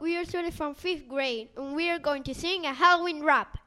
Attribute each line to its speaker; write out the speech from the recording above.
Speaker 1: We are students from fifth grade, and we are going to sing a Halloween rap.